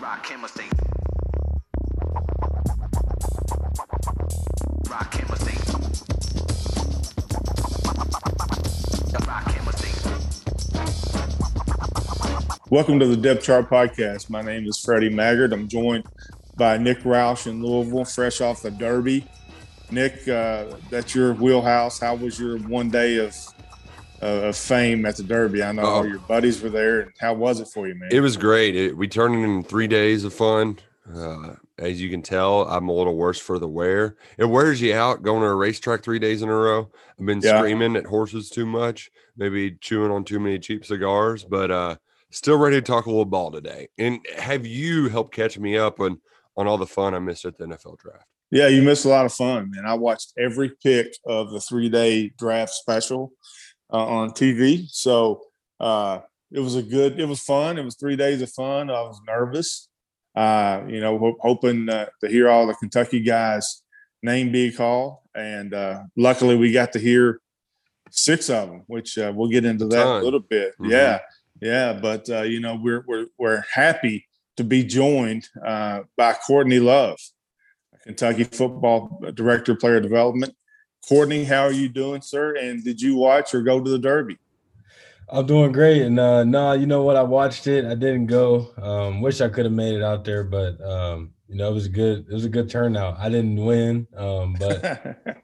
Rock chemistry. Welcome to the Depth Chart Podcast. My name is Freddie Maggard. I'm joined by Nick Roush in Louisville, fresh off the Derby. Nick, uh, that's your wheelhouse. How was your one day of of fame at the Derby? I know all Oh. your buddies were there. And how was it for you, man? It was great. It, we turned it in three days of fun. Uh, as you can tell, I'm a little worse for the wear. It wears you out going to a racetrack three days in a row. I've been Yeah. screaming at horses too much, maybe chewing on too many cheap cigars, but uh, still ready to talk a little ball today. And have you helped catch me up on on all the fun I missed at the NFL draft? Yeah, you missed a lot of fun, man. I watched every pick of the three day draft special uh, on TV. So uh, it was a good, it was fun. It was three days of fun. I was nervous, uh, you know, ho- hoping uh, to hear all the Kentucky guys' name be called. And uh, luckily we got to hear six of them, which uh, we'll get into that Ton. a little bit. Mhm. Yeah. Yeah. But, uh, you know, we're, we're, we're happy to be joined uh, by Courtney Love. Kentucky football director, player development. Courtney, how are you doing, sir? And did you watch or go to the Derby? I'm doing great, and uh, no, you know what? I watched it. I didn't go. Um, wish I could have made it out there, but um, you know it was a good. It was a good turnout. I didn't win, um, but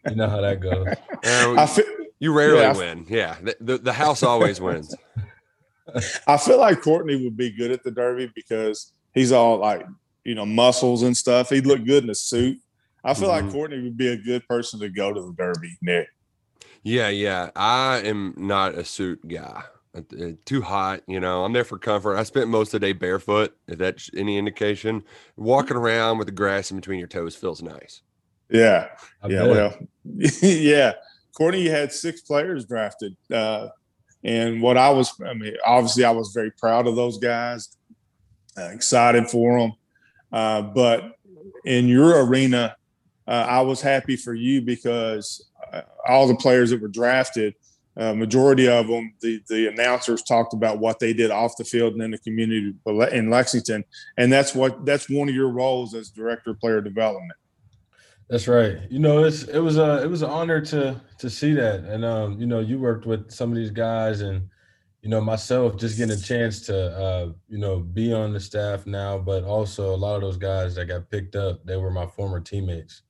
you know how that goes. Uh, feel, you rarely yeah, I- win. Yeah, the, the, the house always wins. I feel like Courtney would be good at the Derby because he's all like, you know, muscles and stuff. He'd look good in a suit. I feel like Mhm. Courtney would be a good person to go to the Derby, Nick. Yeah, yeah. I am not a suit guy. Uh, uh, Too hot, you know. I'm there for comfort. I spent most of the day barefoot, if that's any indication. Walking around with the grass in between your toes feels nice. Yeah. I yeah, bet. well, yeah. Courtney had six players drafted. Uh, and what I was, I mean, obviously, I was very proud of those guys, uh, excited for them. Uh, but in your arena, uh, I was happy for you because uh, all the players that were drafted, uh, majority of them, the the announcers talked about what they did off the field and in the community in Lexington, and that's what that's one of your roles as director of player development. That's right. You know, it's it was a it was an honor to to see that, and um, you know, you worked with some of these guys, and you know, myself just getting a chance to uh, you know be on the staff now, but also a lot of those guys that got picked up, they were my former teammates.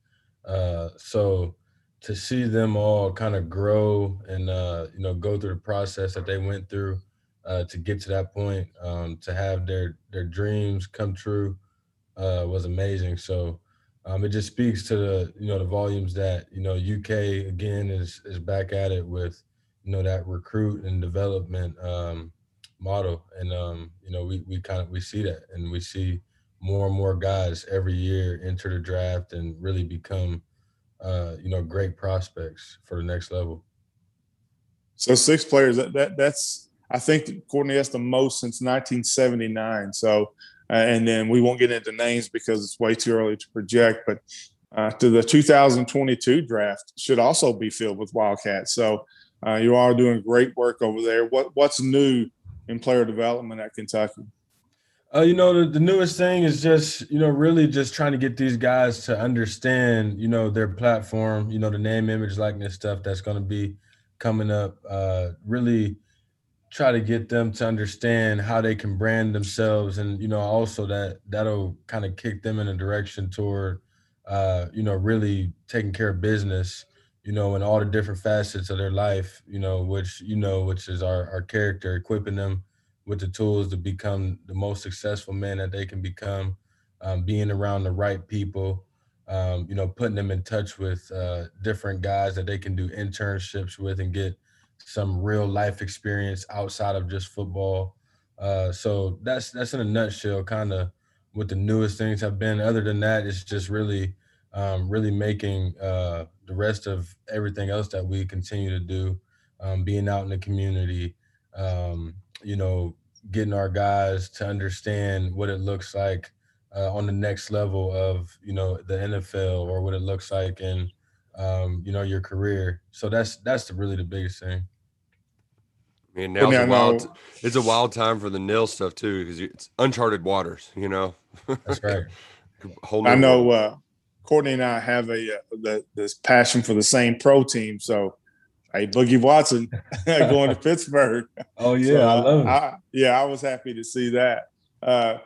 Uh, so to see them all kind of grow and uh, you know go through the process that they went through uh, to get to that point, um, to have their their dreams come true, uh, was amazing. So um, it just speaks to the you know the volumes that you know UK again is is back at it with you know that recruit and development um, model, and um, you know we we kind of we see that, and we see more and more guys every year enter the draft and really become uh, you know great prospects for the next level. So six players. That, that that's I think Courtney that's the most since 1979. So uh, and then we won't get into names because it's way too early to project. But uh, to the 2022 draft should also be filled with Wildcats. So uh, you are doing great work over there. What what's new in player development at Kentucky? Uh, you know, the, the newest thing is just, you know, really just trying to get these guys to understand, you know, their platform, you know, the name, image, likeness stuff that's going to be coming up. Uh, really try to get them to understand how they can brand themselves. And, you know, also that that'll kind of kick them in a direction toward, uh, you know, really taking care of business, you know, in all the different facets of their life, you know, which, you know, which is our, our character, equipping them with the tools to become the most successful men that they can become, um, being around the right people, um, you know, putting them in touch with uh, different guys that they can do internships with and get some real life experience outside of just football. Uh, so that's that's in a nutshell, kind of what the newest things have been. Other than that, it's just really, um, really making uh, the rest of everything else that we continue to do, um, being out in the community, um, you know, getting our guys to understand what it looks like uh, on the next level of, you know, the NFL or what it looks like in, um, you know, your career. So that's that's the, really the biggest thing. And But now it's a wild, it's a wild time for the nil stuff too, because it's uncharted waters. You know, That's right. I know uh, Courtney and I have a uh, the, this passion for the same pro team. So, hey, Boogie Watson going to Pittsburgh. Oh yeah, So, I love it. I, yeah, I was happy to see that. Uh,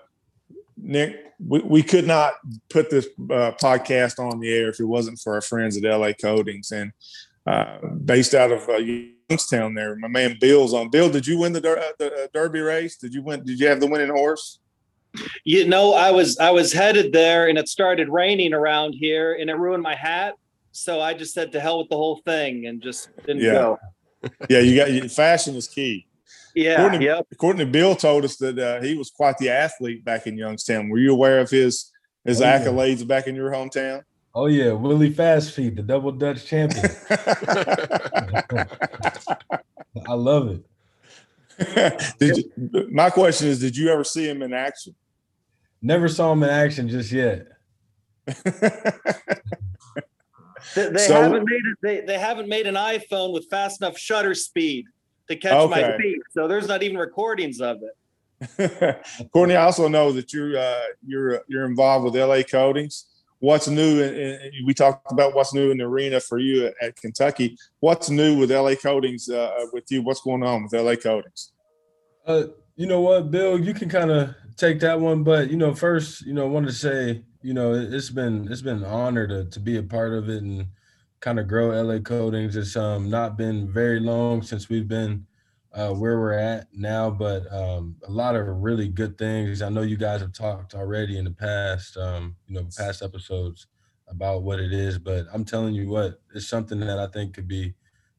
Nick, we, we could not put this uh, podcast on the air if it wasn't for our friends at LA Coatings and uh, based out of uh, Youngstown. There, my man Bill's on. Bill, did you win the, der- uh, the uh, Derby race? Did you win? Did you have the winning horse? You know, I was I was headed there, and it started raining around here, and it ruined my hat. So I just said to hell with the whole thing, and just didn't Yeah. go. Yeah, you got fashion is key. Yeah, Courtney- yep. According to Bill, told us that uh, he was quite the athlete back in Youngstown. Were you aware of his his Oh, yeah. accolades back in your hometown? Oh yeah, Willie Fast Feet, the double Dutch champion. I love it. did you, my question is, did you ever see him in action? Never saw him in action just yet. They, they So- haven't made it. They, they haven't made an iPhone with fast enough shutter speed to catch my feet. So there's not even recordings of it. Courtney, I also know that you're uh, you're you're involved with LA Coatings. What's new? In, in, we talked about what's new in the arena for you at, at Kentucky. What's new with LA Coatings uh, with you? What's going on with LA Coatings? Uh, you know what, Bill? You can kind of take that one, but you know, first, you know, want to say, you know, it- it's been it's been an honor to to be a part of it and kind of grow LA Coatings. It's um not been very long since we've been uh, where we're at now, but um, a lot of really good things. I know you guys have talked already in the past, um, you know, past episodes about what it is, but I'm telling you what, it's something that I think could be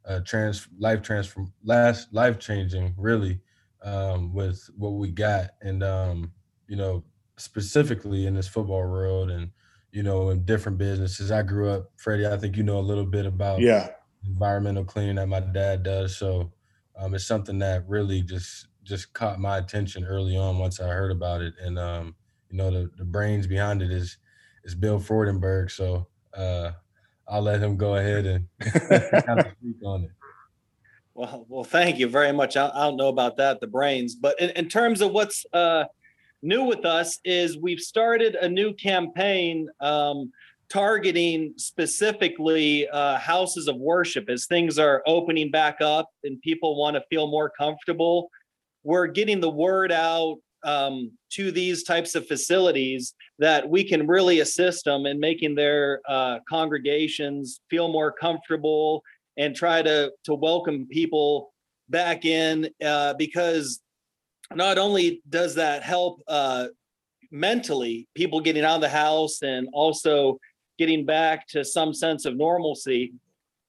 uh, trans life transform last life changing, really um, with what we got, and um, you know, specifically in this football world, and you know, in different businesses. I grew up, Freddie. I think you know a little bit about Yeah, environmental cleaning that my dad does. So um, it's something that really just just caught my attention early on once I heard about it, and um, you know, the the brains behind it is is Bill Freudenberg. So uh, I'll let him go ahead and kind of speak on it. Well, well, thank you very much. I, I don't know about that, the brains, but in, in terms of what's uh, new with us is we've started a new campaign um, targeting specifically uh, houses of worship as things are opening back up and people want to feel more comfortable. We're getting the word out um, to these types of facilities that we can really assist them in making their uh, congregations feel more comfortable and try to to welcome people back in uh, because not only does that help uh, mentally people getting out of the house and also getting back to some sense of normalcy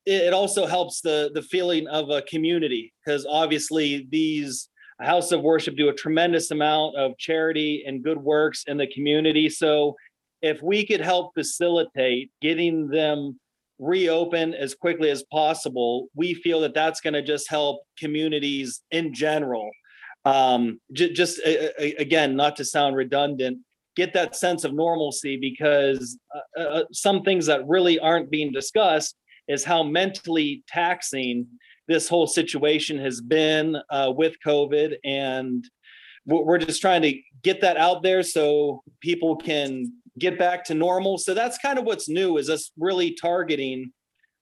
it, it also helps the the feeling of a community because obviously these house of worship do a tremendous amount of charity and good works in the community. So if we could help facilitate getting them reopen as quickly as possible, we feel that that's going to just help communities in general. Um, j- just a- a- again, not to sound redundant, get that sense of normalcy because uh, uh, some things that really aren't being discussed is how mentally taxing this whole situation has been uh, with COVID. And we're just trying to get that out there so people can get back to normal. So that's kind of what's new is us really targeting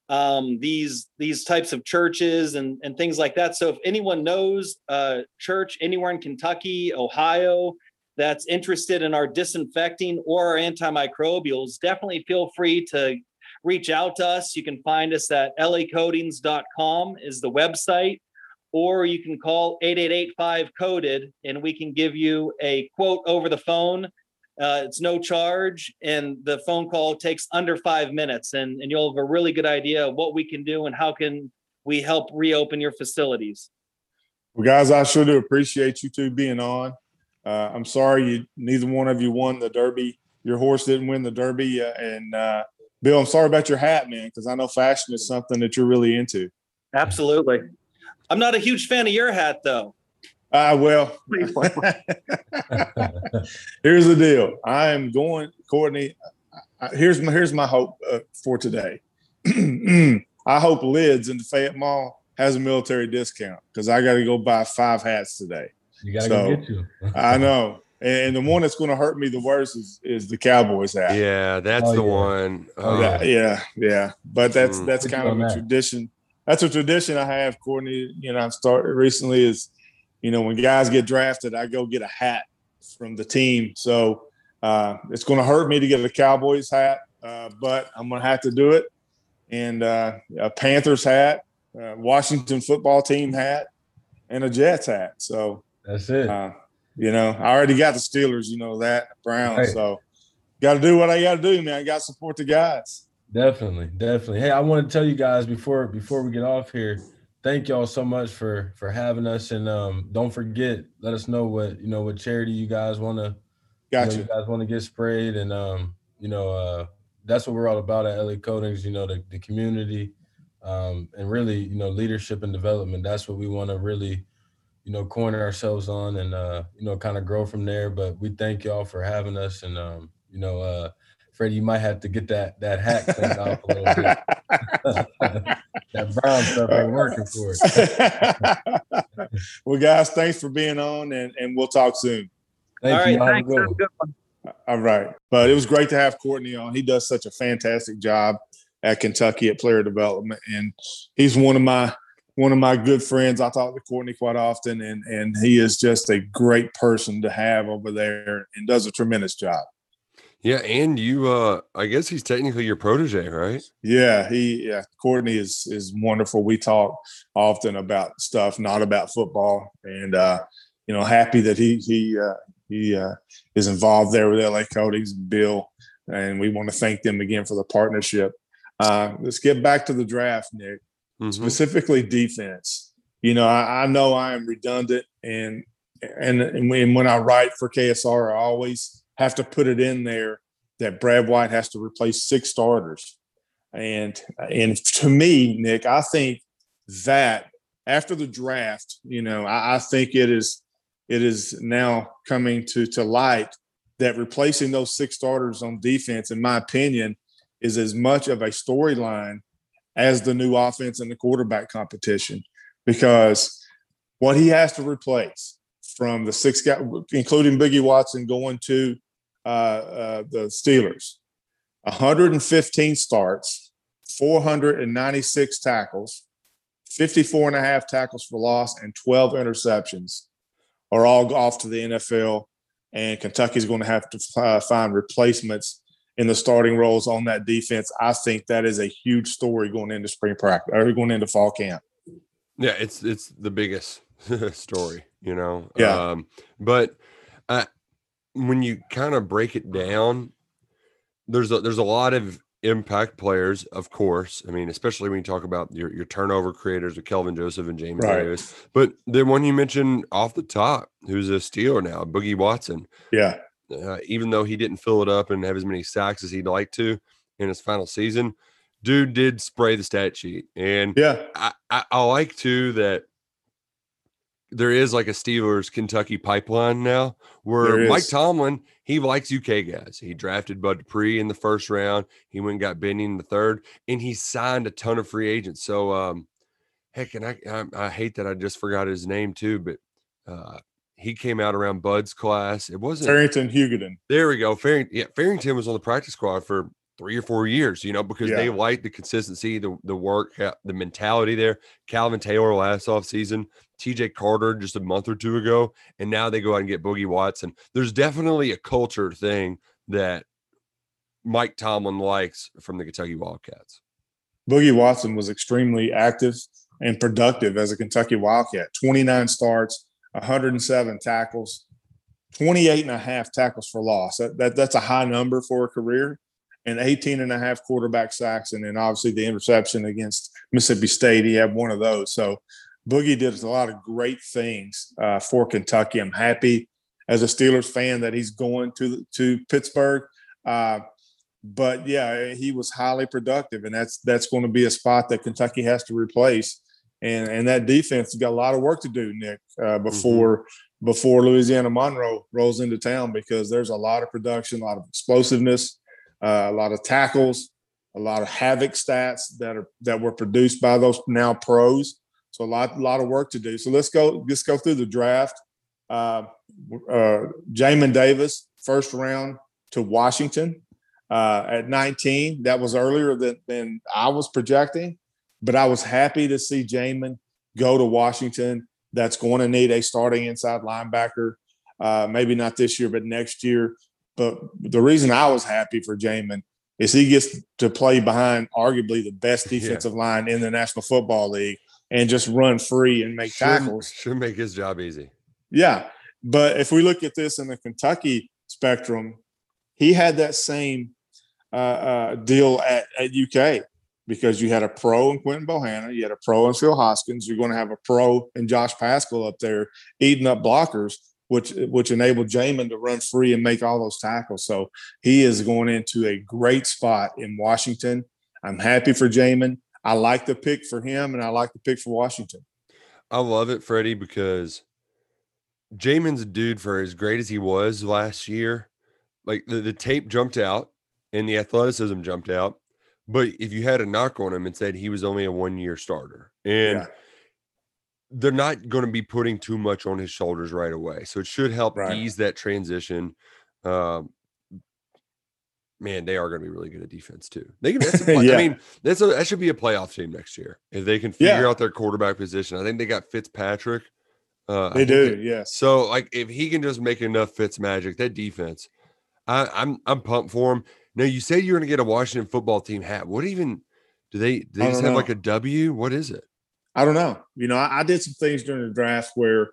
um, these these types of churches and and things like that. So if anyone knows a church anywhere in Kentucky, Ohio that's interested in our disinfecting or our antimicrobials, definitely feel free to reach out to us. You can find us at lacoatings.com is the website or you can call 8885 coded and we can give you a quote over the phone uh, it's no charge, and the phone call takes under five minutes, and, and you'll have a really good idea of what we can do and how can we help reopen your facilities. well, guys, I sure do appreciate you two being on. Uh, I'm sorry you neither one of you won the Derby. Your horse didn't win the Derby, uh, and uh, Bill, I'm sorry about your hat, man, because I know fashion is something that you're really into. Absolutely. I'm not a huge fan of your hat, though. Ah, well, here's the deal. I am going, Courtney. I- Here's my here's my hope uh, for today. I hope lids in the Fayette Mall has a military discount because I got to go buy five hats today. You gotta So, go get you. I know. And the one that's going to hurt me the worst is, is the Cowboys hat. Yeah, that's Oh, the yeah. one. Oh, Yeah, yeah, yeah. But that's Mm. that's kind of a that. tradition. That's a tradition I have, Courtney. You know, I've started recently is, you know, when guys get drafted, I go get a hat from the team. So uh, it's going to hurt me to get a Cowboys hat, uh, but I'm going to have to do it. And uh, a Panthers hat, Washington football team hat, and a Jets hat. So That's it. uh, you know, I already got the Steelers. You know that Brown. Right. So got to do what I got to do, man. I got to support the guys. Definitely, definitely. Hey, I want to tell you guys before before we get off here, thank y'all so much for for having us, and um, don't forget, let us know what you know what charity you guys want to Got you, know, you. you guys want to get sprayed, and um, you know, uh, that's what we're all about at LA Coatings. You know, the the community, um, and really, you know, leadership and development. That's what we want to really, you know, corner ourselves on, and uh, you know, kind of grow from there. But we thank y'all for having us, and um, you know, uh, Freddie, you might have to get that that hat cleaned off a little bit. that brown stuff ain't uh, working for it. well, guys, thanks for being on, and, and we'll talk soon. Thank All you. right, Y'all have a thanks. good Have a one. good one. Uh, all right, but it was great to have Courtney on. He does such a fantastic job at Kentucky at player development, and he's one of my one of my good friends. I talk to Courtney quite often, and and he is just a great person to have over there, and does a tremendous job. Yeah, and you uh I guess he's technically your protege, right? Yeah, he yeah, Courtney is is wonderful. We talk often about stuff, not about football, and uh, you know, happy that he he uh, he uh, is involved there with LA Coatings Bill, and we want to thank them again for the partnership. Uh, let's get back to the draft, Nick. Mhm. Specifically, defense. You know, I, I know I am redundant, and and and when, when I write for KSR, I always have to put it in there that Brad White has to replace six starters. And and to me, Nick, I think that after the draft, you know, I, I think it is it is now coming to to light that replacing those six starters on defense, in my opinion, is as much of a storyline as the new offense and the quarterback competition, because what he has to replace from the six guys, including Boogie Watson, going to uh, uh, the Steelers, 115 starts, 496 tackles, 54 and a half tackles for loss, and 12 interceptions are all off to the NFL. And Kentucky's going to have to uh, find replacements in the starting roles on that defense. I think that is a huge story going into spring practice or going into fall camp. Yeah, it's it's the biggest story, you know. Yeah. Um, but when you kind of break it down, there's a, there's a lot of impact players, of course. I mean, especially when you talk about your your turnover creators of Kelvin Joseph and James Right. Davis. But the one you mentioned off the top, who's a Steeler now, Boogie Watson. Yeah. Uh, even though he didn't fill it up and have as many sacks as he'd like to in his final season, dude did spray the stat sheet and. Yeah. I, I, I like too that there is like a Steelers Kentucky pipeline now where Mike. Tomlin he likes UK guys. He drafted Bud Dupree in the first round. He went and got Benny in the third, and he signed a ton of free agents. So um, heck, and I, I I hate that I just forgot his name too, but uh, he came out around Bud's class. It wasn't Farrington Huguenin. there we go. Farrington, yeah, Farrington was on the practice squad for three or four years, you know, because they like the consistency, the the work, the mentality there. Calvin Taylor last off season, TJ Carter just a month or two ago, and now they go out and get Boogie Watson. There's definitely a culture thing that Mike Tomlin likes from the Kentucky Wildcats. Boogie Watson was extremely active and productive as a Kentucky Wildcat. 29 starts, 107 tackles, 28 and a half tackles for loss. That, that that's a high number for a career. And 18 and a half quarterback sacks, and then obviously the interception against Mississippi State. He had one of those. So Boogie did a lot of great things uh, for Kentucky. I'm happy as a Steelers fan that he's going to to Pittsburgh. Uh, but yeah, he was highly productive, and that's that's going to be a spot that Kentucky has to replace. And and that defense has got a lot of work to do, Nick, uh, before before Louisiana Monroe rolls into town because there's a lot of production, a lot of explosiveness, uh, a lot of tackles, a lot of havoc stats that are that were produced by those now pros So a lot, a lot of work to do. So let's go, let's go through the draft. Uh, uh, Jamin Davis, first round to Washington uh, at 19. That was earlier than, than I was projecting, but I was happy to see Jamin go to Washington. That's going to need a starting inside linebacker. Uh, maybe not this year, but next year. But the reason I was happy for Jamin is he gets to play behind arguably the best Yeah. defensive line in the National Football League and just run free and make Should, tackles. should make his job easy. Yeah. But if we look at this in the Kentucky spectrum, he had that same uh, uh, deal at, at UK because you had a pro in Quinton Bohanna, you had a pro in Phil Hoskins, you're going to have a pro in Josh Paschal up there eating up blockers, which which enabled Jamin to run free and make all those tackles. So he is going into a great spot in Washington. I'm happy for Jamin. I like the pick for him, and I like the pick for Washington. I love it, Freddie, because Jamin's a dude for as great as he was last year. Like the, the tape jumped out and the athleticism jumped out. But if you had a knock on him and said he was only a one year starter, and Yeah. They're not going to be putting too much on his shoulders right away. So it should help Right. ease that transition. Um, man, they are going to be really good at defense too. They can. That's play- Yeah. I mean, that's a, that should be a playoff team next year if they can figure Yeah. out their quarterback position. I think they got Fitzpatrick. Uh, They do, yes. so like if he can just make enough Fitz magic, that defense, I, I'm I'm pumped for him. Now you said you're going to get a Washington football team hat. What even do they? Do they just have like a W? What is it? I don't know. You know, I, I did some things during the draft where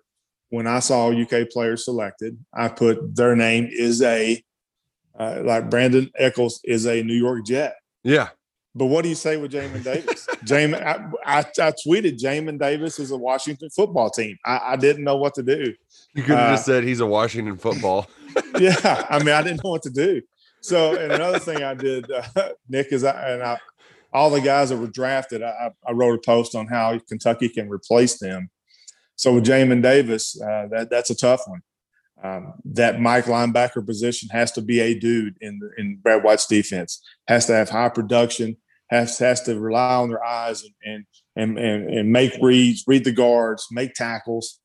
when I saw UK players selected, I put their name is a uh, like Brandin Echols is a New York Jet. Yeah, But what do you say with Jamin Davis? Jamin, I, I, I tweeted Jamin Davis is a Washington football team. I, I didn't know what to do. you could have Uh, just said he's a Washington football. yeah, I mean, I didn't know what to do. So, and another thing I did, uh, Nick, is I and I, all the guys that were drafted, I, I wrote a post on how Kentucky can replace them. So with Jamin Davis, uh, that that's a tough one. Um, that Mike linebacker position has to be a dude in the, in Brad White's defense. Has to have high production. Has has to rely on their eyes and and and and, and make reads, read the guards, make tackles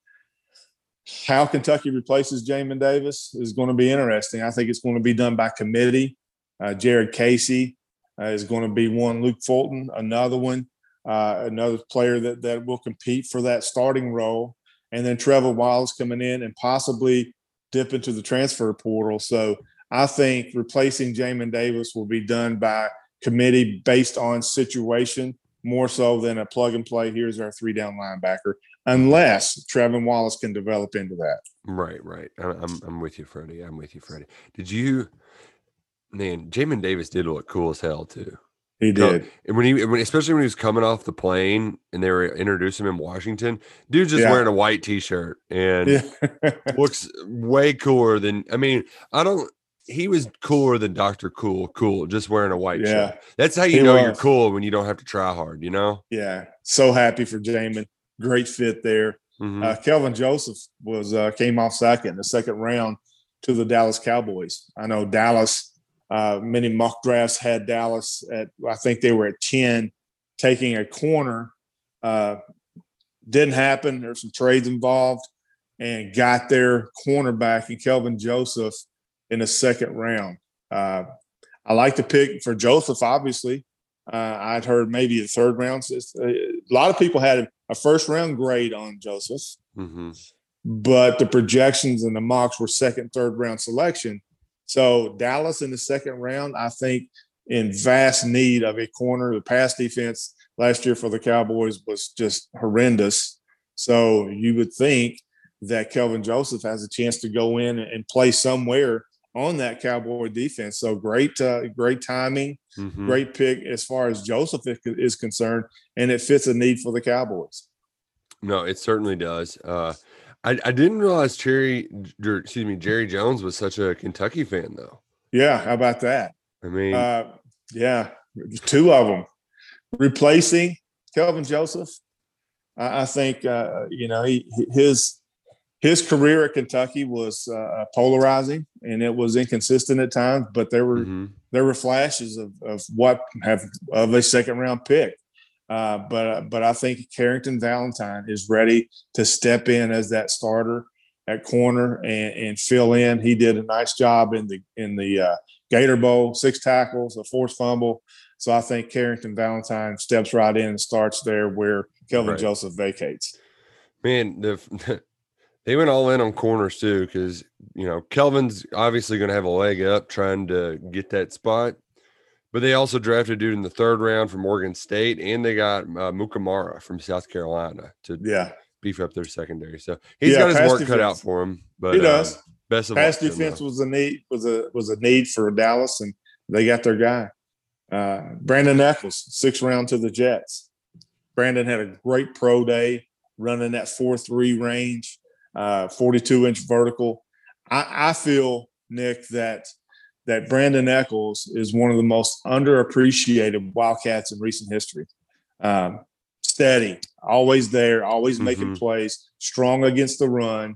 how Kentucky replaces Jamin Davis is going to be interesting. I think it's going to be done by committee. Uh, Jared Casey uh, is going to be one. Luke Fulton, another one, uh, another player that that will compete for that starting role, and then Trevin Wallace coming in and possibly dip into the transfer portal. So I think replacing Jamin Davis will be done by committee based on situation more so than a plug and play. Here's our three down linebacker unless Trevin Wallace can develop into that. Right, right. I'm I'm with you, Freddie. I'm with you, Freddie. Did you, man? Jamin Davis did look cool as hell too. He did. And when he, when, especially when he was coming off the plane and they were introducing him in Washington, dude just Yeah. wearing a white T-shirt and Yeah. looks way cooler than. I mean, I don't. He was cooler than Doctor Cool. Cool, just wearing a white yeah. shirt. That's how you He know you're cool when you don't have to try hard. You know. Yeah. So happy for Jamin. Great fit there. Mhm. Uh, Kelvin Joseph was uh, came off second in the second round to the Dallas Cowboys. I know Dallas. Uh, many mock drafts had Dallas at. I think they were at ten, taking a corner. Uh, didn't happen. There's some trades involved, and got their cornerback and Kelvin Joseph in the second round. Uh, I like the pick for Joseph. Obviously, uh, I'd heard maybe the third round. Uh, A lot of people had a first round grade on Joseph Mhm. but the projections and the mocks were second, third round selection. So Dallas in the second round, I think, in vast need of a corner. The pass defense last year for the Cowboys was just horrendous. So you would think that Kelvin Joseph has a chance to go in and play somewhere on that Cowboy defense. So great, uh, great timing, Mhm. great pick as far as Joseph is- is concerned, and it fits a need for the Cowboys. No, it certainly does. Uh, I, I didn't realize Cherry, excuse me, Jerry Jones was such a Kentucky fan, though. Yeah, how about that? I mean, Uh, yeah, two of them replacing Kelvin Joseph. I, I think uh, you know he, his his career at Kentucky was uh, polarizing and it was inconsistent at times, but there were mhm. there were flashes of, of what have of a second round pick. Uh, but but I think Carrington Valentine is ready to step in as that starter at corner and, and fill in. He did a nice job in the in the uh, Gator Bowl, six tackles, a forced fumble. So I think Carrington Valentine steps right in and starts there where Kelvin Right. Joseph vacates. Man, the, they went all in on corners too, because you know Kelvin's obviously going to have a leg up trying to get that spot, but they also drafted a dude in the third round from Oregon State, and they got uh, Mukuamu from South Carolina to Yeah, beef up their secondary. So he's Yeah, got his work cut out for him. But he uh, does. best of Pass him, defense was a need was a was a need for Dallas, and they got their guy. Uh, Brandin Echols, sixth round to the Jets. Brandin had a great pro day, running that four three range, uh, forty two inch vertical. I, I feel Nick that that Brandin Echols is one of the most underappreciated Wildcats in recent history. Um, steady, always there, always making Mhm. plays, strong against the run.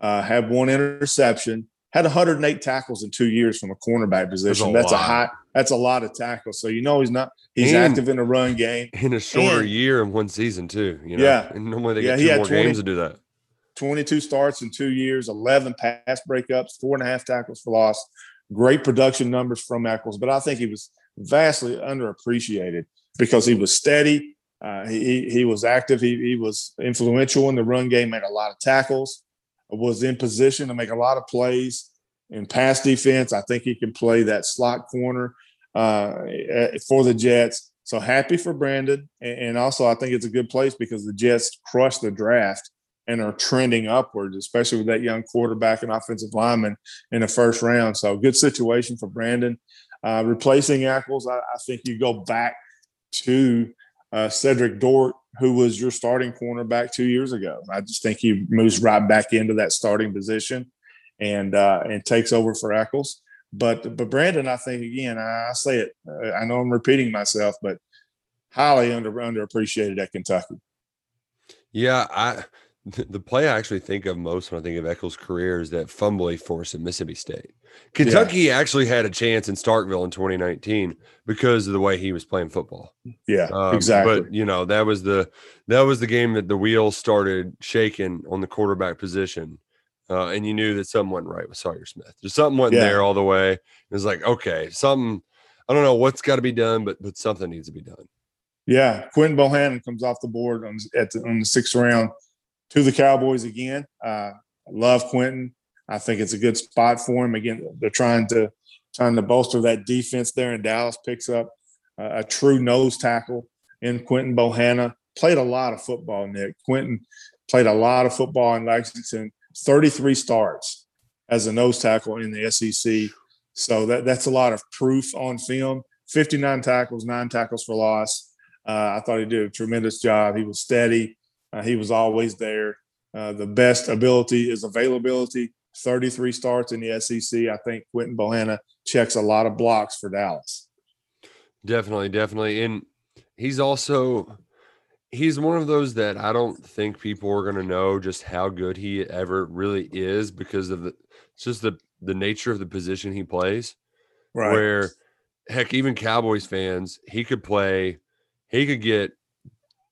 Uh, had one interception, had 108 tackles in two years from a cornerback position. a That's a lot. high. That's a lot of tackles. So you know he's not. He's And- active in the run game. in a shorter and- year in one season too. You know, Yeah. and normally they Yeah, get he two more 20 games to do that. 22 starts in two years, 11 pass breakups, four and a half tackles for loss. Great production numbers from Echols, but I think he was vastly underappreciated because he was steady. Uh, he, he- was active. He, he was influential in the run game, made a lot of tackles, was in position to make a lot of plays in pass defense. I think he can play that slot corner uh, eh, for the Jets. So happy for Brandin. And, and also, I think it's a good place because the Jets crushed the draft and are trending upwards, especially with that young quarterback and offensive lineman in the first round. So good situation for Brandin. Uh, replacing Echols, I, I think you go back to uh, Cedrick Dort, who was your starting cornerback two years ago. I just think he moves right back into that starting position and uh, and takes over for Echols. But but Brandin, I think again, I, I say it. I know I'm repeating myself, but highly under underappreciated at Kentucky. Yeah, I the play I actually think of most when I think of Echols' career is that fumble he forced at Mississippi State. Kentucky actually had a chance in Starkville in 2019 because of the way he was playing football. Yeah, Um, exactly. But you know that was the that was the game that the wheels started shaking on the quarterback position, uh, and you knew that something wasn't right with Sawyer Smith. There's something wasn't Yeah. there all the way. It was like okay, something. I don't know what's got to be done, but but something needs to be done. Yeah, Quinton Bohanna comes off the board on at the, on the sixth round to the Cowboys again. Uh, I love Quinton. I think it's a good spot for him. Again, they're trying to trying to bolster that defense there, and Dallas picks up uh, a true nose tackle in Quinton Bohanna. Played a lot of football, Nick. Quinton played a lot of football in Lexington. Thirty-three starts as a nose tackle in the SEC. So that that's a lot of proof on film. Fifty-nine tackles, nine tackles for loss. Uh, I thought he did a tremendous job. He was steady. Uh, he was always there. Uh, the best ability is availability. 33 starts in the SEC. I think Quinton Bohanna checks a lot of blocks for Dallas. Definitely, definitely. And he's also he's one of those that I don't think people are going to know just how good he ever really is because of the it's just the the nature of the position he plays. Right. Where heck, even Cowboys fans, he could play, he could get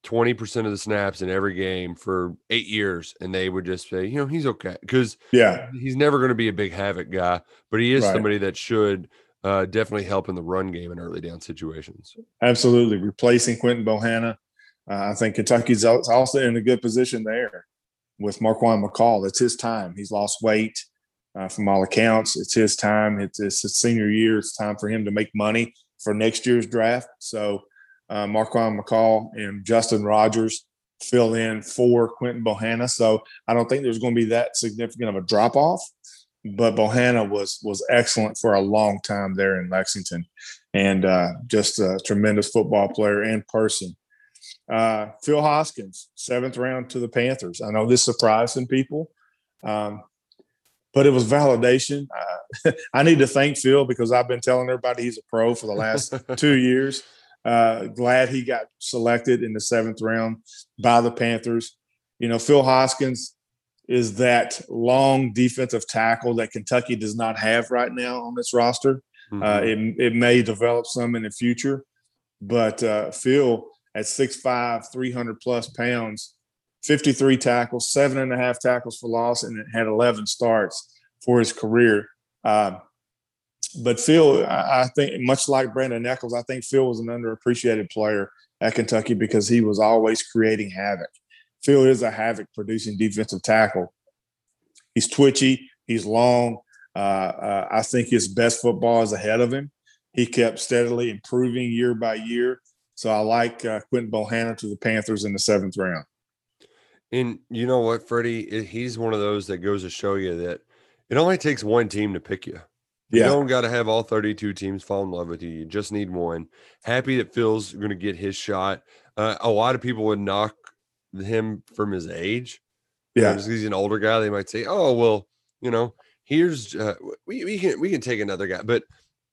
20% of the snaps in every game for eight years, and they would just say, you know, he's okay. Because yeah. he's never going to be a big havoc guy, but he is Right. somebody that should uh, definitely help in the run game in early down situations. Absolutely. Replacing Quinton Bohanna. Uh, I think Kentucky's also in a good position there with Marquand McCall. It's his time. He's lost weight uh, from all accounts. It's his time. It's, it's his senior year. It's time for him to make money for next year's draft. So uh, Marquand McCall and Justin Rogers fill in for Quinton Bohanna. So I don't think there's going to be that significant of a drop off. But Bohanna was was excellent for a long time there in Lexington, and uh, just a tremendous football player and person. Uh, Phil Hoskins, seventh round to the Panthers. I know this surprised some people, um, but it was validation. Uh, I need to thank Phil because I've been telling everybody he's a pro for the last two years. Uh, glad he got selected in the seventh round by the Panthers. You know, Phil Hoskins is that long defensive tackle that Kentucky does not have right now on its roster. Uh, Mhm. it, it may develop some in the future, but uh, Phil at 6'5", 300 plus pounds, 53 tackles, seven and a half tackles for loss, and it had 11 starts for his career. Um, but Phil, I think much like Brandin Echols, I think Phil was an underappreciated player at Kentucky because he was always creating havoc. Phil is a havoc producing defensive tackle. He's twitchy. He's long. Uh, uh, I think his best football is ahead of him. He kept steadily improving year by year. So I like uh, Quinton Bohanna to the Panthers in the seventh round. And you know what, Freddie? He's one of those that goes to show you that it only takes one team to pick you. You Yeah. don't got to have all 32 teams fall in love with you. You just need one. Happy that Phil's going to get his shot. Uh, a lot of people would knock him from his age. Yeah. because he's an older guy. They might say, "Oh, well, you know, here's uh, we we can we can take another guy." But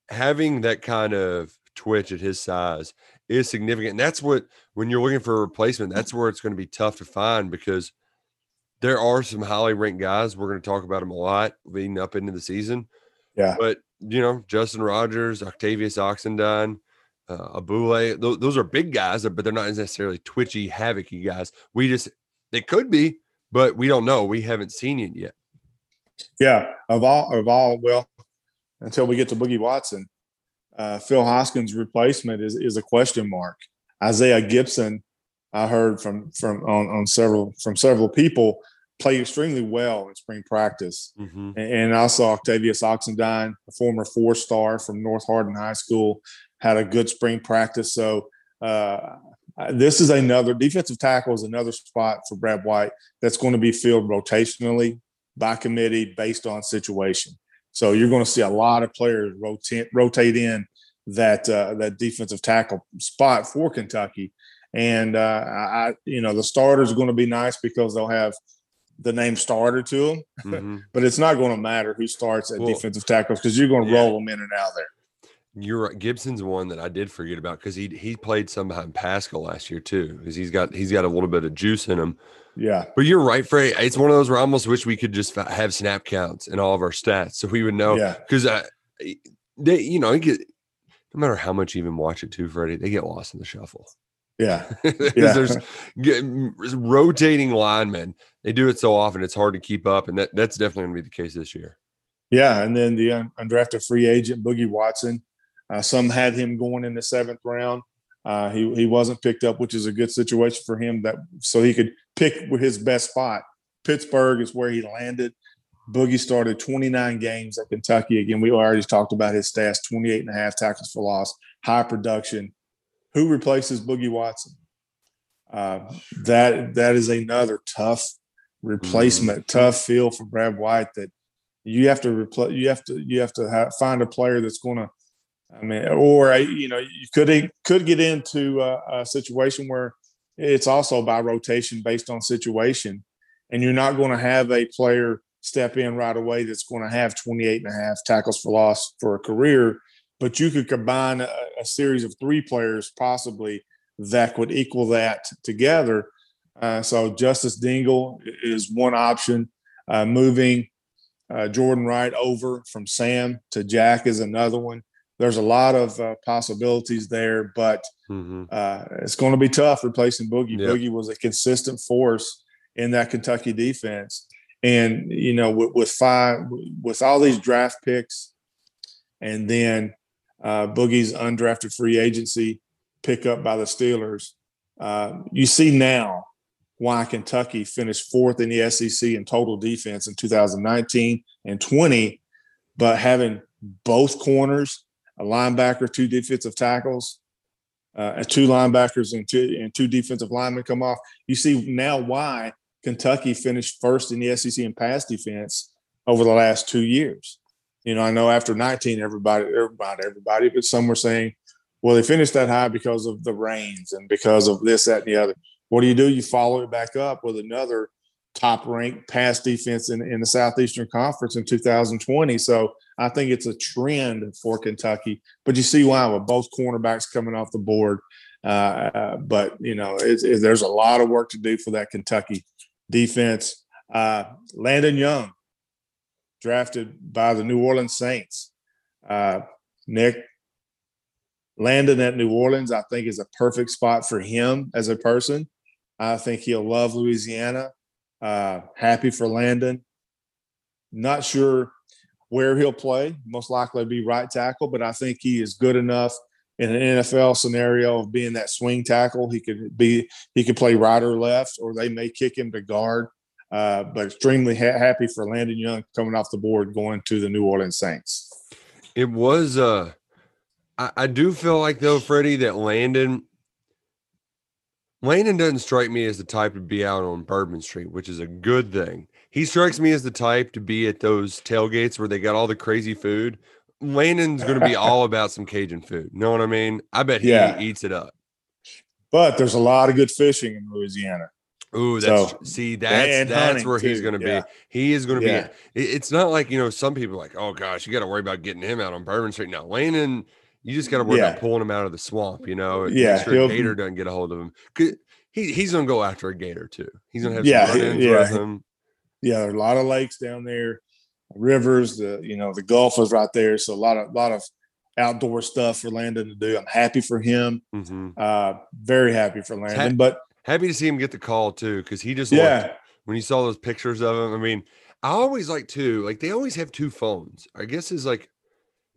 having that kind of twitch at his size is significant. And that's what when you're looking for a replacement, that's where it's going to be tough to find because there are some highly ranked guys. We're going to talk about them a lot leading up into the season. Yeah. But you know, Justin Rogers, Octavius Oxendine, uh, Abule, those, those are big guys, but they're not necessarily twitchy, havocy guys. We just they could be, but we don't know. We haven't seen it yet. Yeah, of all of all, well, until we get to Boogie Watson, uh, Phil Hoskins' replacement is is a question mark. Isaiah Gibson, I heard from from on, on several from several people, played extremely well in spring practice, Mm-hmm. and, and I saw Octavius Oxendine, a former four star from North Hardin High School, had a good spring practice. So. Uh, this is another defensive tackle is another spot for Brad White that's going to be filled rotationally by committee based on situation. So you're going to see a lot of players rotate rotate in that uh, that defensive tackle spot for Kentucky, and uh, I- you know the starters are going to be nice because they'll have the name starter to them, hmm but it's not going to matter who starts at Well, defensive tackles because you're going to yeah. roll them in and out there. You're right. Gibson's one that I did forget about because he he played some behind Paschal last year too because he's got he's got a little bit of juice in him. Yeah, But you're right, Frey. It's one of those where I almost wish we could just have snap counts in all of our stats so we would know. yeah, Because I, they, you know, you get no matter how much you even watch it too, Freddie, they get lost in the shuffle. Yeah, Yeah. there's get, rotating linemen. They do it so often; it's hard to keep up, and that that's definitely going to be the case this year. yeah. And then the un- undrafted free agent Boogie Watson. Uh, some had him going in the seventh round. Uh, he he wasn't picked up, which is a good situation for him. That so he could pick his best spot. Pittsburgh is where he landed. Boogie started 29 games at Kentucky. Again, we already talked about his stats: 28 and a half tackles for loss, high production. Who replaces Boogie Watson? Uh, that that is another tough replacement, tough feel for Brad White. That you have to replace. You have to you have to have, find a player that's going to I mean, or uh, you know, you could could get into a, a situation where it's also by rotation based on situation, and you're not going to have a player step in right away that's going to have 28 and a half tackles for loss for a career, but you could combine a, a series of three players possibly that would equal that together. Uh, so Justice Dingle is one option. Uh, moving uh, Jordan Wright over from Sam to Jack is another one there's a lot of uh, possibilities there, but Mhm. uh, it's going to be tough replacing Boogie. Yep. Boogie was a consistent force in that Kentucky defense, and you know, with, with five, with all these draft picks, and then uh, Boogie's undrafted free agency pickup by the Steelers, uh, you see now why Kentucky finished fourth in the SEC in total defense in 2019 and 20, but having both corners a linebacker, two defensive tackles, uh, two linebackers and two and two defensive linemen come off. You see now why Kentucky finished first in the SEC in pass defense over the last two years. You know, I know after 19, everybody, everybody, everybody, but some were saying, well, they finished that high because of the rains and because of this, that, and the other. What do you do? You follow it back up with another top ranked pass defense in, in the Southeastern Conference in 2020. So I think it's a trend for Kentucky, but you see why with both cornerbacks coming off the board. Uh, uh, but you know, it's, there's a lot of work to do for that Kentucky defense. Uh, Landon Young, drafted by the New Orleans Saints. Uh, Nick, landing at New Orleans, I think, is a perfect spot for him as a person. I think he'll love Louisiana. Uh, happy for Landon. Not sure where he'll play. Most likely be right tackle, but I think he is good enough in an NFL scenario of being that swing tackle. He could be he could play right or left, or they may kick him to guard. Uh, but extremely ha- happy for Landon Young coming off the board, going to the New Orleans Saints. It was uh I, I do feel like though, Freddie, that Landon Landon doesn't strike me as the type to be out on Bourbon Street, which is a good thing. He strikes me as the type to be at those tailgates where they got all the crazy food. Landon's going to be all about some Cajun food. Know what I mean? I bet he Yeah. eats it up. But there's a lot of good fishing in Louisiana. Ooh, that's So- see, that's that's where he's going to yeah. be. He is going to Yeah. be. It's not like you know some people are like, oh gosh, you got to worry about getting him out on Bourbon Street. Now, Landon, you just got to worry Yeah. about pulling him out of the swamp. You know, Yeah, sure gator doesn't get a hold of him. He, he's going to go after a gator too. He's going to have Yeah, yeah. with him. Yeah, there are a lot of lakes down there, rivers. The you know the Gulf is right there, so a lot of lot of outdoor stuff for Landon to do. I'm happy for him. hmm Uh, very happy for Landon. But Happy to see him get the call too, because he just looked yeah, when you saw those pictures of him. I mean, I always like two. Like they always have two phones. I guess is like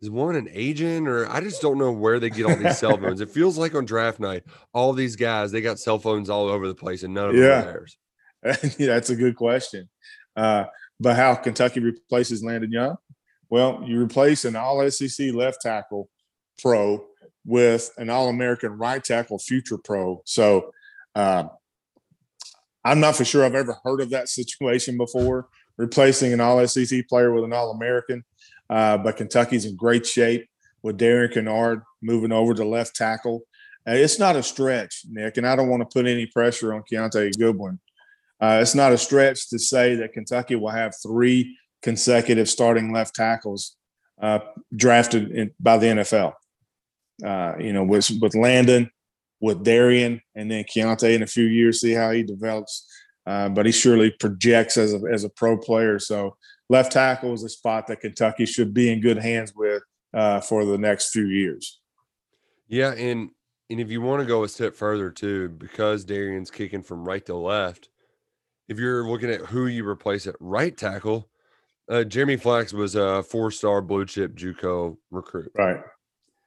is one an agent or I just don't know where they get all these cell phones. It feels like on draft night, all these guys they got cell phones all over the place and none of them Yeah. are theirs. yeah, that's a good question. Uh, but how Kentucky replaces Landon Young? Well, you replace an All SEC left tackle pro with an All American right tackle future pro. So uh, I'm not for sure I've ever heard of that situation before, replacing an All SEC player with an All American. Uh, but Kentucky's in great shape with Darian Kinnard moving over to left tackle. Uh, it's not a stretch, Nick, and I don't want to put any pressure on Kiyaunta Goodwin. Uh, it's not a stretch to say that Kentucky will have three consecutive starting left tackles uh, drafted in, by the NFL. Uh, you know, with with Landon, with Darian, and then Kiyaunta in a few years, see how he develops. Uh, but he surely projects as a as a pro player. So left tackle is a spot that Kentucky should be in good hands with uh, for the next few years. Yeah, and and if you want to go a step further too, because Darian's kicking from right to left, if you're looking at who you replace at right tackle, uh, Jeremy Flax was a four-star blue chip JUCO recruit. Right.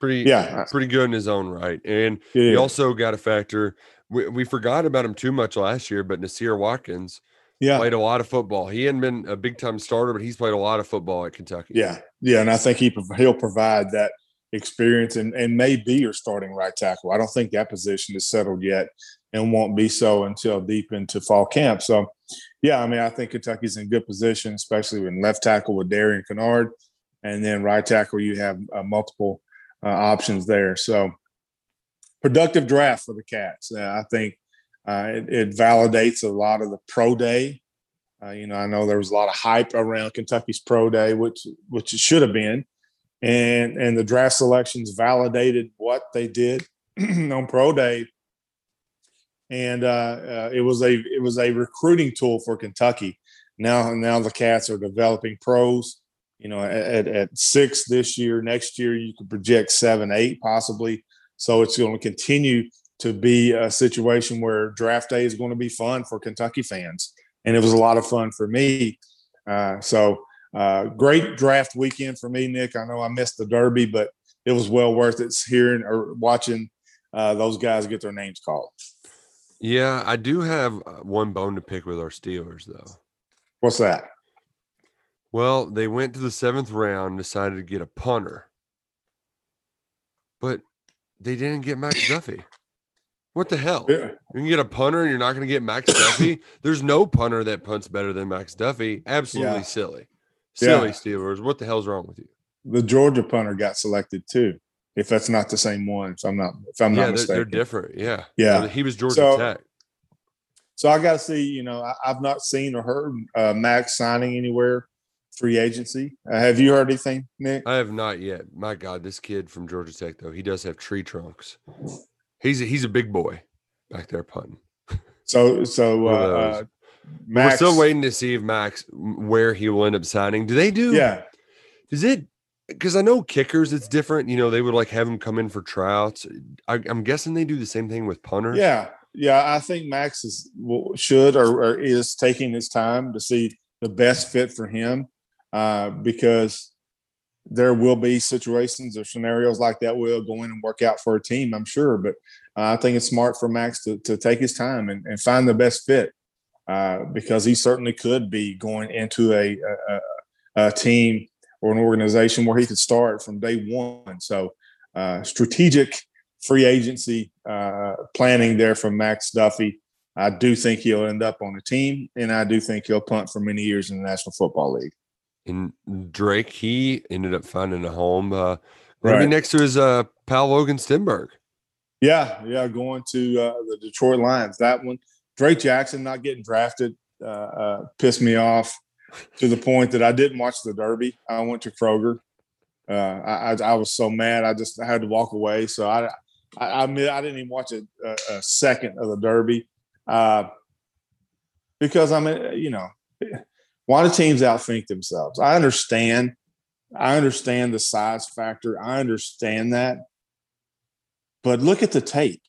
Pretty Yeah. pretty good in his own right. And Yeah. you also got a factor. We, we forgot about him too much last year, but Naasir Watkins yeah. played a lot of football. He hadn't been a big time starter, but he's played a lot of football at Kentucky. Yeah, yeah, and I think he, he'll provide that experience and and may be your starting right tackle. I don't think that position is settled yet, and won't be so until deep into fall camp. So, yeah, I mean, I think Kentucky's in good position, especially in left tackle with Darian Kinnard, and then right tackle you have uh, multiple uh, options there. So, productive draft for the Cats. Uh, I think uh, it, it validates a lot of the pro day uh, you know, I know there was a lot of hype around Kentucky's pro day, which which it should have been, and and the draft selections validated what they did on pro day, and uh, uh, it was a it was a recruiting tool for Kentucky. Now now the Cats are developing pros. You know, at, at six this year, next year you could project seven, eight possibly. So it's going to continue to be a situation where draft day is going to be fun for Kentucky fans and it was a lot of fun for me. Uh, so uh, great draft weekend for me, Nick. I know I missed the Derby, but it was well worth it hearing or watching uh, those guys get their names called. Yeah, I do have uh, one bone to pick with our Steelers, though. What's that? Well, they went to the seventh round, decided to get a punter, but they didn't get Max Duffy. What the hell? Yeah. You can get a punter and you're not going to get Max Duffy. There's no punter that punts better than Max Duffy. Absolutely Yeah. silly. Yeah. Silly Steelers. What the hell's wrong with you? The Georgia punter got selected too. If that's not the same one, if I'm not, if I'm yeah, not they're, mistaken. they're different. Yeah. Yeah. He was Georgia So- Tech. So I got to see. You know, I, I've not seen or heard uh, Max signing anywhere free agency. Uh, have you heard anything, Nick? I have not yet. My God, this kid from Georgia Tech, though, he does have tree trunks. He's a, he's a big boy back there punting. So so uh, uh, Max, We're still waiting to see if Max where he will end up signing. Do they do? Yeah, Is it because I know kickers, it's different. You know, they would like have him come in for tryouts. I, I'm guessing they do the same thing with punters. Yeah, yeah. I think Max is should or, or is taking his time to see the best fit for him uh, because there will be situations or scenarios like that will go in and work out for a team. I'm sure, but uh, I think it's smart for Max to to take his time and, and find the best fit uh, because he certainly could be going into a, a, a, team or an organization where he could start from day one. So uh, strategic free agency uh, planning there from Max Duffy. I do think he'll end up on a team, and I do think he'll punt for many years in the National Football League. And Drake, he ended up finding a home. Uh, Right. next to his uh, pal Logan Stenberg. Yeah, yeah, going to uh, the Detroit Lions. That one, Drake Jackson not getting drafted uh, uh, pissed me off to the point that I didn't watch the Derby. I went to Kroger. Uh, I, I, I was so mad. I just I had to walk away. So I I, I, I didn't even watch a, a, a second of the Derby uh, because I'm, you know, why do teams outthink themselves? I understand. I understand the size factor. I understand that. But look at the tape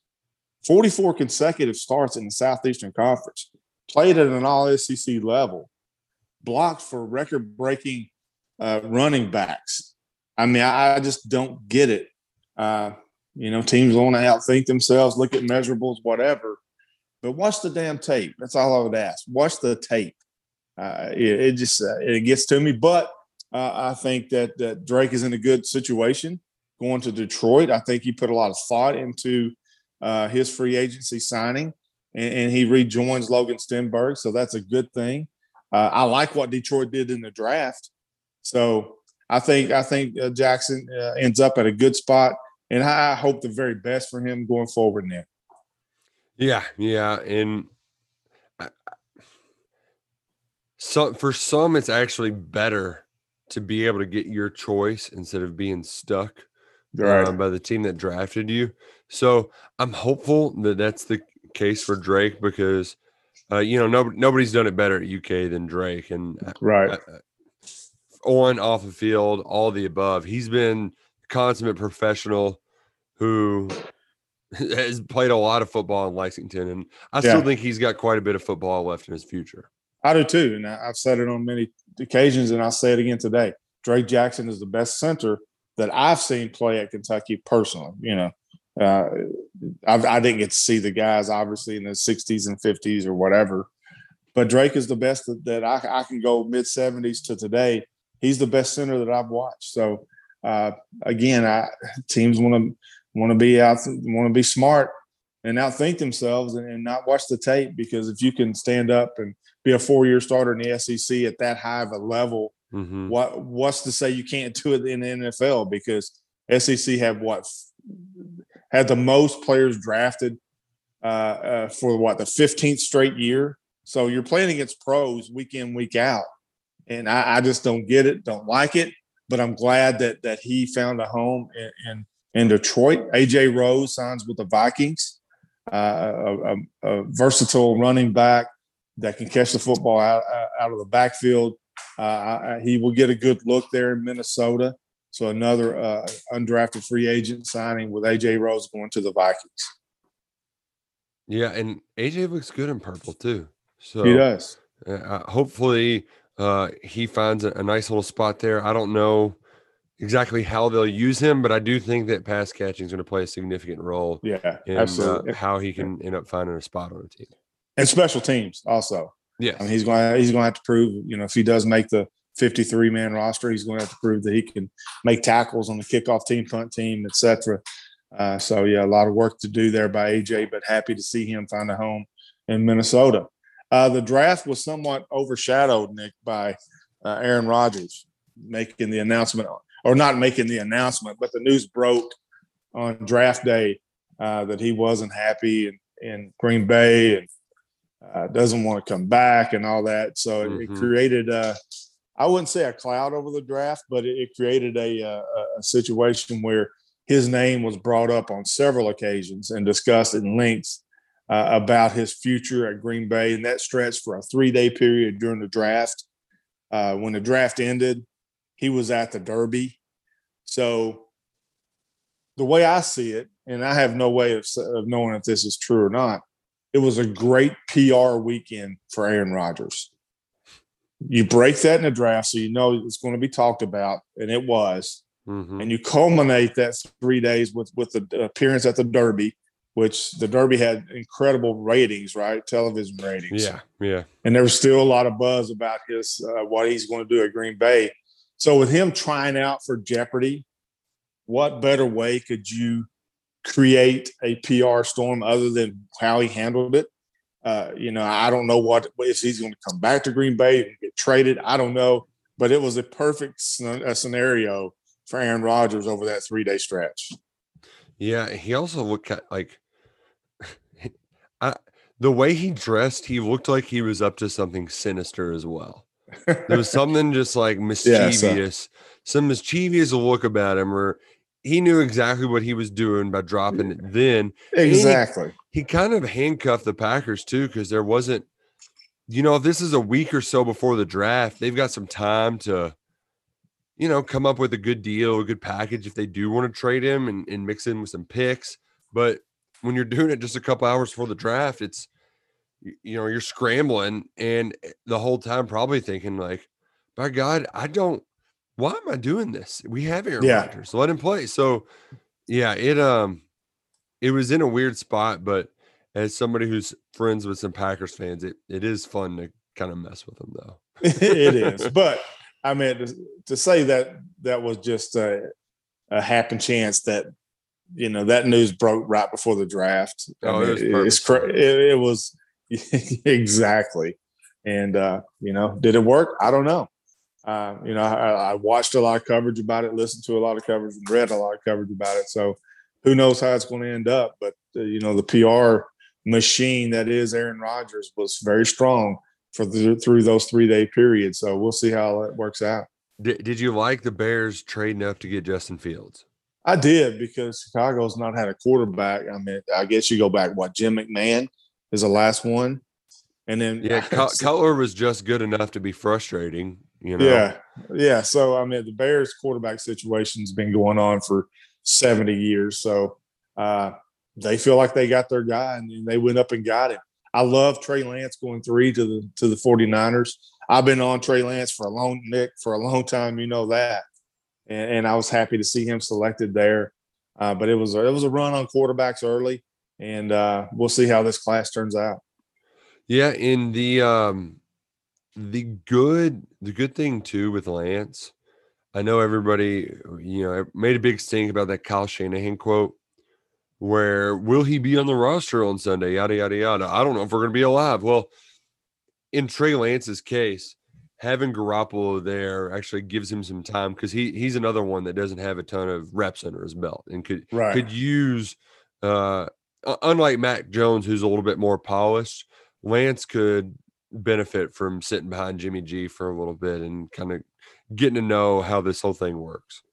44 consecutive starts in the Southeastern Conference, played at an all SEC level, blocked for record breaking uh, running backs. I mean, I, I just don't get it. Uh, you know, teams want to outthink themselves, look at measurables, whatever. But watch the damn tape. That's all I would ask. Watch the tape. Uh, it, it just uh, it gets to me. But uh, I think that, that Drake is in a good situation going to Detroit. I think he put a lot of thought into uh, his free agency signing, and, and he rejoins Logan Stenberg, so that's a good thing. Uh, I like what Detroit did in the draft, so I think I think Jackson ends up at a good spot, and I hope the very best for him going forward. Now, Yeah, yeah, and I- some for some, it's actually better to be able to get your choice instead of being stuck um, by the team that drafted you. So I'm hopeful that that's the case for Drake because uh, you know nobody nobody's done it better at UK than Drake, and uh, right, uh, on off the field, all the above. He's been consummate professional who has played a lot of football in Lexington, and I still think he's got quite a bit of football left in his future. I do too, and I've said it on many occasions, and I'll say it again today. Drake Jackson is the best center that I've seen play at Kentucky personally. You know, uh, I, I didn't get to see the guys obviously in the '60s and '50s or whatever, but Drake is the best that, that I, I can go mid '70s to today. He's the best center that I've watched. So uh, again, I, teams want to want to be out, want to be smart and outthink themselves and, and not watch the tape because if you can stand up and be a four-year starter in the SEC at that high of a level, Mhm. what what's to say you can't do it in the NFL because SEC have what had the most players drafted uh, uh, for what the 15th straight year. So you're playing against pros week in week out, and I, I just don't get it, don't like it. But I'm glad that that he found a home in in, in Detroit. AJ Rose signs with the Vikings, uh, a, a, a versatile running back that can catch the football out out of the backfield. Uh, he will get a good look there in Minnesota. So another uh, undrafted free agent signing with AJ Rose going to the Vikings. Yeah, and AJ looks good in purple too. So he does. Uh, uh, hopefully, uh, he finds a, a nice little spot there. I don't know exactly how they'll use him, but I do think that pass catching is going to play a significant role Yeah, in absolutely. uh, how he can end up finding a spot on a team. And special teams also. Yeah, I mean, he's going. He's going to have to prove. You know, if he does make the 53 man roster, he's going to have to prove that he can make tackles on the kickoff team, punt team, etc. Uh, so yeah, a lot of work to do there by AJ, but happy to see him find a home in Minnesota. Uh, the draft was somewhat overshadowed, Nick, by uh, Aaron Rodgers making the announcement, or not making the announcement, but the news broke on draft day uh, that he wasn't happy in, in Green Bay and uh, doesn't want to come back and all that. So it, it created, a, I wouldn't say a cloud over the draft, but it, it created a, a- a situation where his name was brought up on several occasions and discussed in length uh, about his future at Green Bay. And that stretched for a three day period during the draft. Uh, when the draft ended, he was at the Derby. So the way I see it, and I have no way of, of knowing if this is true or not, it was a great PR weekend for Aaron Rodgers. You break that in the draft, so you know it's going to be talked about, and it was. Mhm. And you culminate that three days with with the appearance at the Derby, which the Derby had incredible ratings, right? Television ratings Yeah, yeah. and there was still a lot of buzz about his uh, what he's going to do at Green Bay. So with him trying out for Jeopardy, what better way could you create a PR storm other than how he handled it? Uh, you know, I don't know what if he's going to come back to Green Bay and get traded. I don't know, but it was a perfect scen- scenario for Aaron Rodgers over that three day stretch. Yeah, he also looked ki- like I, the way he dressed, he looked like he was up to something sinister as well. There was something just like Yeah, mischievous, so- some mischievous look about him, or he knew exactly what he was doing by dropping it. Then Exactly. he kind of handcuffed the Packers too, because there wasn't, you know, if this is a week or so before the draft, they've got some time to, you know, come up with a good deal, a good package if they do want to trade him and, and mix in with some picks. But when you're doing it just a couple hours before the draft, it's, you know, you're scrambling and eh, the whole time probably thinking, like, by God, I don't, why am I doing this? We have Aaron Yeah. Rodgers, let him play. So, yeah, it, um, it was in a weird spot, but as somebody who's friends with some Packers fans, it, it is fun to kind of mess with them though. it is. But I mean, to, to say that that was just a, a happen chance that you know that news broke right before the draft. I Oh, it was it's cra- it, it was exactly. And uh, you know, did it work? I don't know. Uh, you know, I, I watched a lot of coverage about it, listened to a lot of coverage, and read a lot of coverage about it. So, who knows how it's going to end up? But uh, you know, the PR machine that is Aaron Rodgers was very strong for the, through those three day periods. So we'll see how it works out. Did, did you like the Bears trading up to get Justin Fields? I did because Chicago's not had a quarterback. I mean, I guess you go back what Jim McMahon is the last one, and then Yeah, Cutler was just good enough to be frustrating. You know, yeah, yeah. So I mean, the Bears quarterback situation's been going on for seventy years. So uh, they feel like they got their guy, and they went up and got him. I love Trey Lance going three to the to the 49ers. I've been on Trey Lance for a long Nick for a long time. You know that, and, and I was happy to see him selected there. Uh, but it was a, it was a run on quarterbacks early, and uh, we'll see how this class turns out. Yeah, in the um the good the good thing too with Lance, I know everybody you know made a big stink about that Kyle Shanahan quote where will he be on the roster on Sunday? Yada yada yada. I don't know if we're gonna be alive. Well, in Trey Lance's case, having Garoppolo there actually gives him some time because he he's another one that doesn't have a ton of reps under his belt and could Right. could use uh unlike Mac Jones, who's a little bit more polished, Lance could benefit from sitting behind Jimmy G for a little bit and kind of getting to know how this whole thing works.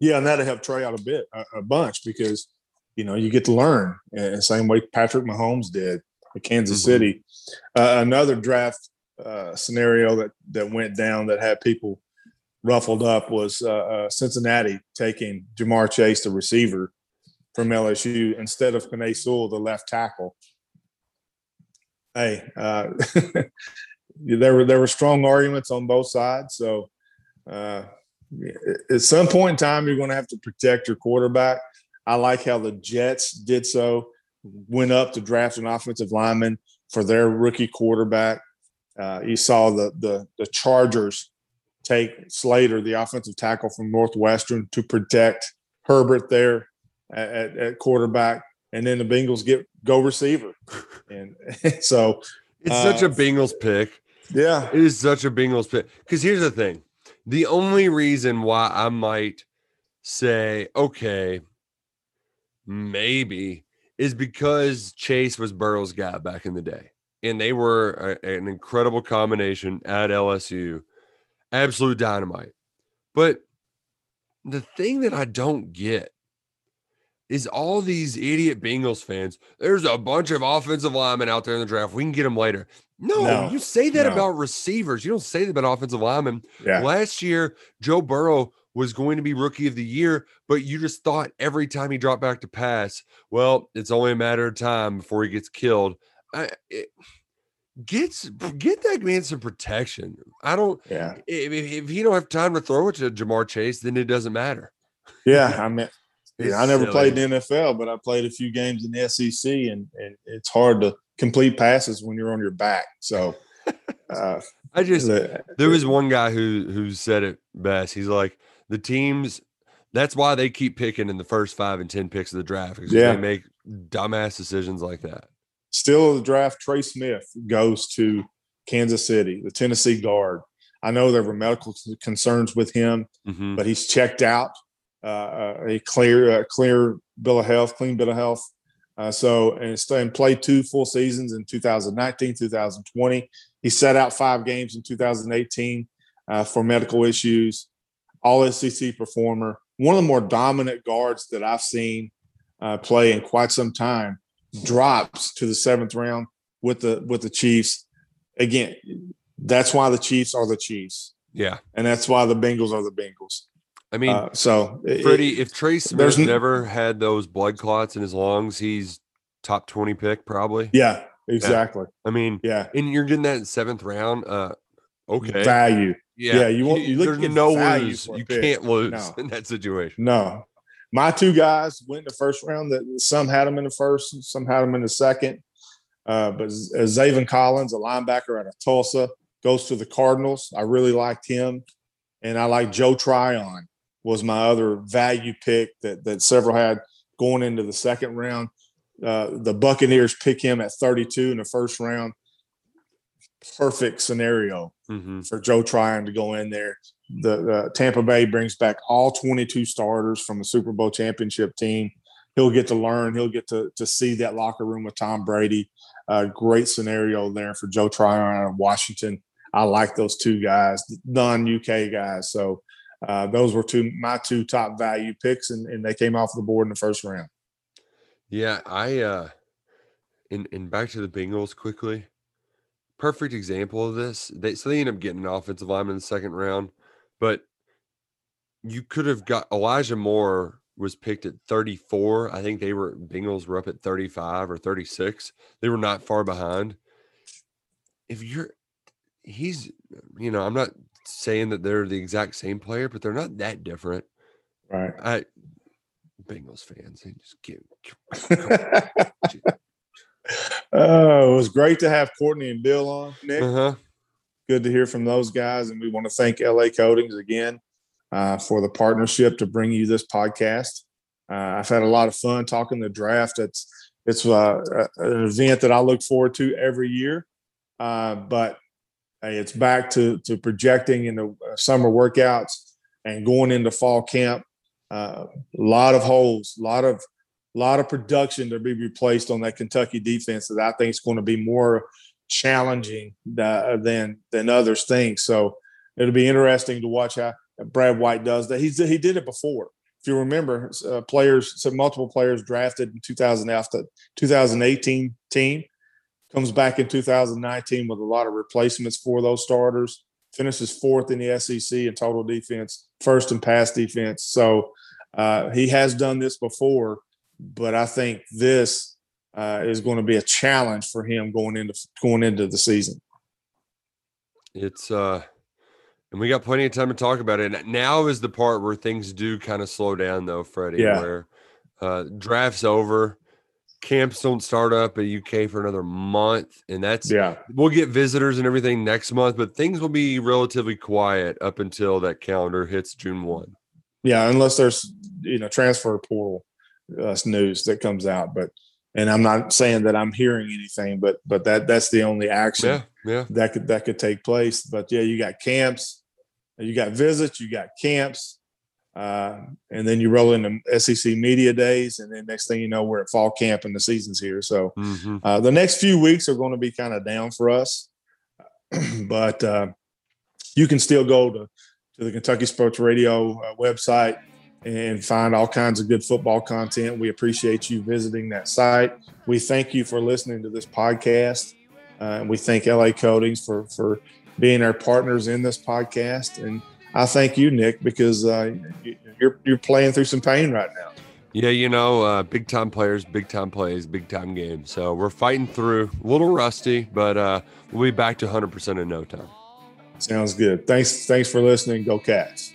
Yeah, and that'll help Trey out a bit, a, a bunch, because you know you get to learn, and the same way Patrick Mahomes did at Kansas Mhm. City. Uh, another draft uh, scenario that that went down that had people ruffled up was uh, uh, Cincinnati taking Ja'Marr Chase, the receiver from LSU, instead of Penei Sewell, the left tackle. Hey, uh, there were there were strong arguments on both sides, so. Uh, at some point in time, you're going to have to protect your quarterback. I like how the Jets did so, went up to draft an offensive lineman for their rookie quarterback. Uh, you saw the, the the Chargers take Slater, the offensive tackle from Northwestern, to protect Herbert there at, at, at quarterback, and then the Bengals get go receiver, and so It's such a Uh, Bengals pick. yeah, It is such a Bengals pick. Because here's the thing the only reason why I might say, okay, maybe is because Chase was Burrow's guy back in the day. And they were a- an incredible combination at LSU. Absolute dynamite. But the thing that I don't get is all these idiot Bengals fans. There's a bunch of offensive linemen out there in the draft. We can get them later. No, No, you say that no. about receivers. You don't say that about offensive linemen. yeah, Last year, Joe Burrow was going to be rookie of the year, but you just thought every time he dropped back to pass, well, it's only a matter of time before he gets killed. I, it, gets get that man some protection. I don't. Yeah. If, if he don't have time to throw it to Ja'Marr Chase, then it doesn't matter. Yeah. I mean, I never silly. played in the NFL, but I played a few games in the SEC, and, and it's hard to complete passes when you're on your back. So, uh, I just the- there was one guy who who said it best. He's like the teams. That's why they keep picking in the first five and ten picks of the draft because Yeah. they make dumbass decisions like that. still the draft. Trey Smith goes to Kansas City, the Tennessee guard. I know there were medical concerns with him, Mhm. but he's checked out. Uh, a clear, uh, clear bill of health, clean bill of health. Uh, so and, and played two full seasons in 2019, 2020. He set out five games in 2018 uh, for medical issues. All SEC performer, one of the more dominant guards that I've seen uh, play in quite some time. Drops to the seventh round with the with the Chiefs. Again, that's why the Chiefs are the Chiefs, Yeah, and that's why the Bengals are the Bengals. I mean, Uh, so Freddie, if Trey there's Smith never had those blood clots in his lungs, he's top twenty pick probably. yeah, exactly. I mean, Yeah, and you're getting that in seventh round. Uh, okay, value. yeah, yeah, you want- you look there's no lose. You pick. can't lose No. in that situation. No, my two guys went in the first round. That some had them in the first, some had them in the second. Uh, but uh, Zaven Collins, a linebacker out of Tulsa, goes to the Cardinals. I really liked him, and I like Joe Tryon was my other value pick that that several had going into the second round. Uh, the Buccaneers pick him at 32 in the first round. Perfect scenario Mhm. for Joe Tryon to go in there. The, the Tampa Bay brings back all 22 starters from the Super Bowl championship team. He'll get to learn. He'll get to to see that locker room with Tom Brady. Uh, great scenario there for Joe Tryon out of Washington. I like those two guys, non UK guys. So uh, those were two my two top value picks, and, and they came off the board in the first round. Yeah, I uh and and back to the Bengals quickly. Perfect example of this. They so they end up getting an offensive lineman in the second round, but you could have got Elijah Moore was picked at 34. I think they were Bengals were up at 35 or 36. They were not far behind. If you're he's you know, I'm not saying that they're the exact same player, but they're not that different. Right. I Bengals fans, they just get oh, it was great to have Courtney and Bill on. Nick, uh-huh. good to hear from those guys. And we want to thank LA Coatings again uh, for the partnership to bring you this podcast. Uh, I've had a lot of fun talking the draft. It's it's uh, an event that I look forward to every year. Uh, but it's back to to projecting in the uh, summer workouts and going into fall camp. Uh, a lot of holes, a lot of a lot of production to be replaced on that Kentucky defense that I think is going to be more challenging uh, than than others think. So it'll be interesting to watch how Brad White does that. He's he did it before. If you remember, uh, players, some multiple players drafted in 2000 after 2018 team comes back in 2019 with a lot of replacements for those starters. Finishes fourth in the SEC in total defense, first in pass defense. So uh, he has done this before, but I think this uh, is going to be a challenge for him going into going into the season. It's uh and we got plenty of time to talk about it. Now is the part where things do kind of slow down though, Freddie, Yeah. where uh draft's over. Camps don't start up at UK for another month, and that's Yeah, we'll get visitors and everything next month, but things will be relatively quiet up until that calendar hits June 1. yeah, unless there's you know transfer portal uh, news that comes out, but and I'm not saying that I'm hearing anything, but but that that's the only action Yeah, yeah. that could that could take place. But yeah, you got camps, you got visits, you got camps, uh, and then you roll into SEC media days, and then next thing you know, we're at fall camp and the season's here. So hmm uh, the next few weeks are going to be kind of down for us, but uh, you can still go to to the Kentucky Sports Radio uh, website and find all kinds of good football content. We appreciate you visiting that site. We thank you for listening to this podcast. Uh, and we thank LA Coatings for for being our partners in this podcast. And I thank you, Nick, because uh, you- you're you're playing through some pain right now. Yeah, you know, uh, big time players, big time plays, big time games. So we're fighting through. A little rusty, but uh, we'll be back to 100% in no time. Sounds good. Thanks. Thanks for listening. Go Cats.